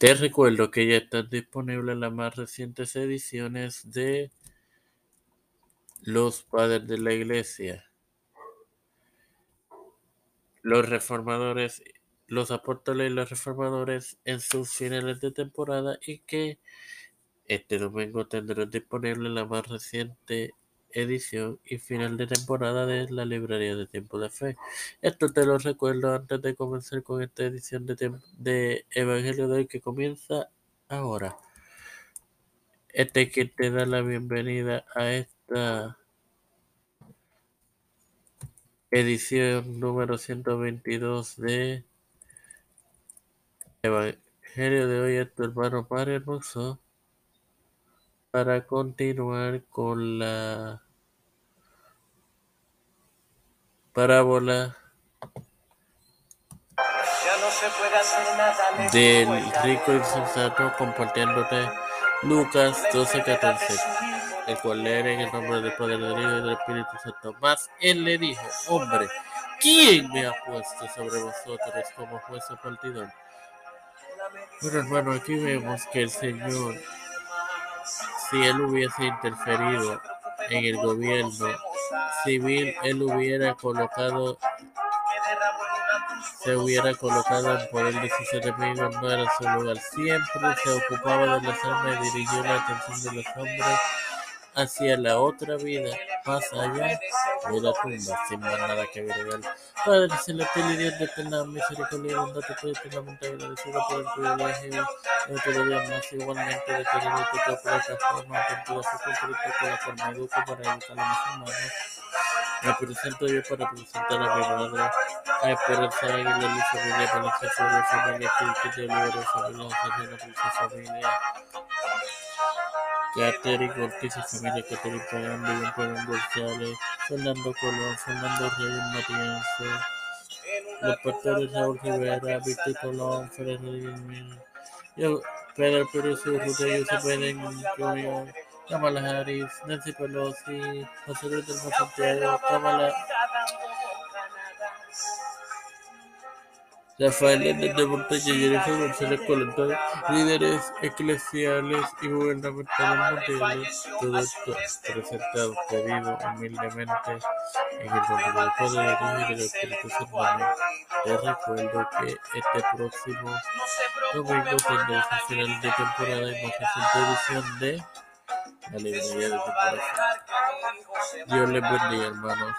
Te recuerdo que ya están disponibles las más recientes ediciones de Los Padres de la Iglesia, los reformadores, los apóstoles y los reformadores en sus finales de temporada y que este domingo tendrán disponible la más reciente edición y final de temporada de la librería de Tiempo de Fe. Esto te lo recuerdo antes de comenzar con esta edición de, de Evangelio de hoy que comienza ahora. Este que te da la bienvenida a esta edición número 122 de Evangelio de hoy es tu hermano Padre Hermoso para continuar con la parábola del rico insensato compartiéndote Lucas 12:14, el cual leeré en el nombre del Padre, del Hijo y del Espíritu Santo. Más él le dijo, hombre, ¿quién me ha puesto sobre vosotros como juez o partidor? Bueno, hermano, aquí vemos que el Señor si él hubiese interferido en el gobierno civil, él hubiera colocado, se hubiera colocado en poder de sus enemigos, no era su lugar. Siempre se ocupaba de las almas y dirigió la atención de los hombres hacia la otra vida, más allá de la tumba, sin más nada que agregar. Padre celestial y Dios de eterna misericordia y bondad, te estoy eternamente agradecido por el privilegio de otro día más, igualmente de tener esta plataforma con su conflicto con la forma educo para educar a los humanos. Me presento yo para presentar a mi madre, a Esperanza Águila, mi familia, para la familia, familia, que te libera, familia, familia, familia. Catherine Ortiz y familia Catherine Pagán, Vivian Pagán González, Fernando Colón, Fernando Reyes Matienzo, los pastores Raúl Rivera, Víctor Colón, Pedro Pérez Urrutia, Josep Biden Jr., Kamala Harris, Nancy Pelosi, José Luis del Santiago, Kamala Rafael Hernández de Montaña, Jennifer González Colón, líderes eclesiales y gubernamentales mundiales, todo esto presentado, pedido humildemente en el nombre del Padre, del Hijo y del Espíritu Santo. Te recuerdo que este próximo domingo tendremos el final de temporada y más reciente edición de la librería de temporada. Dios les bendiga, hermanos.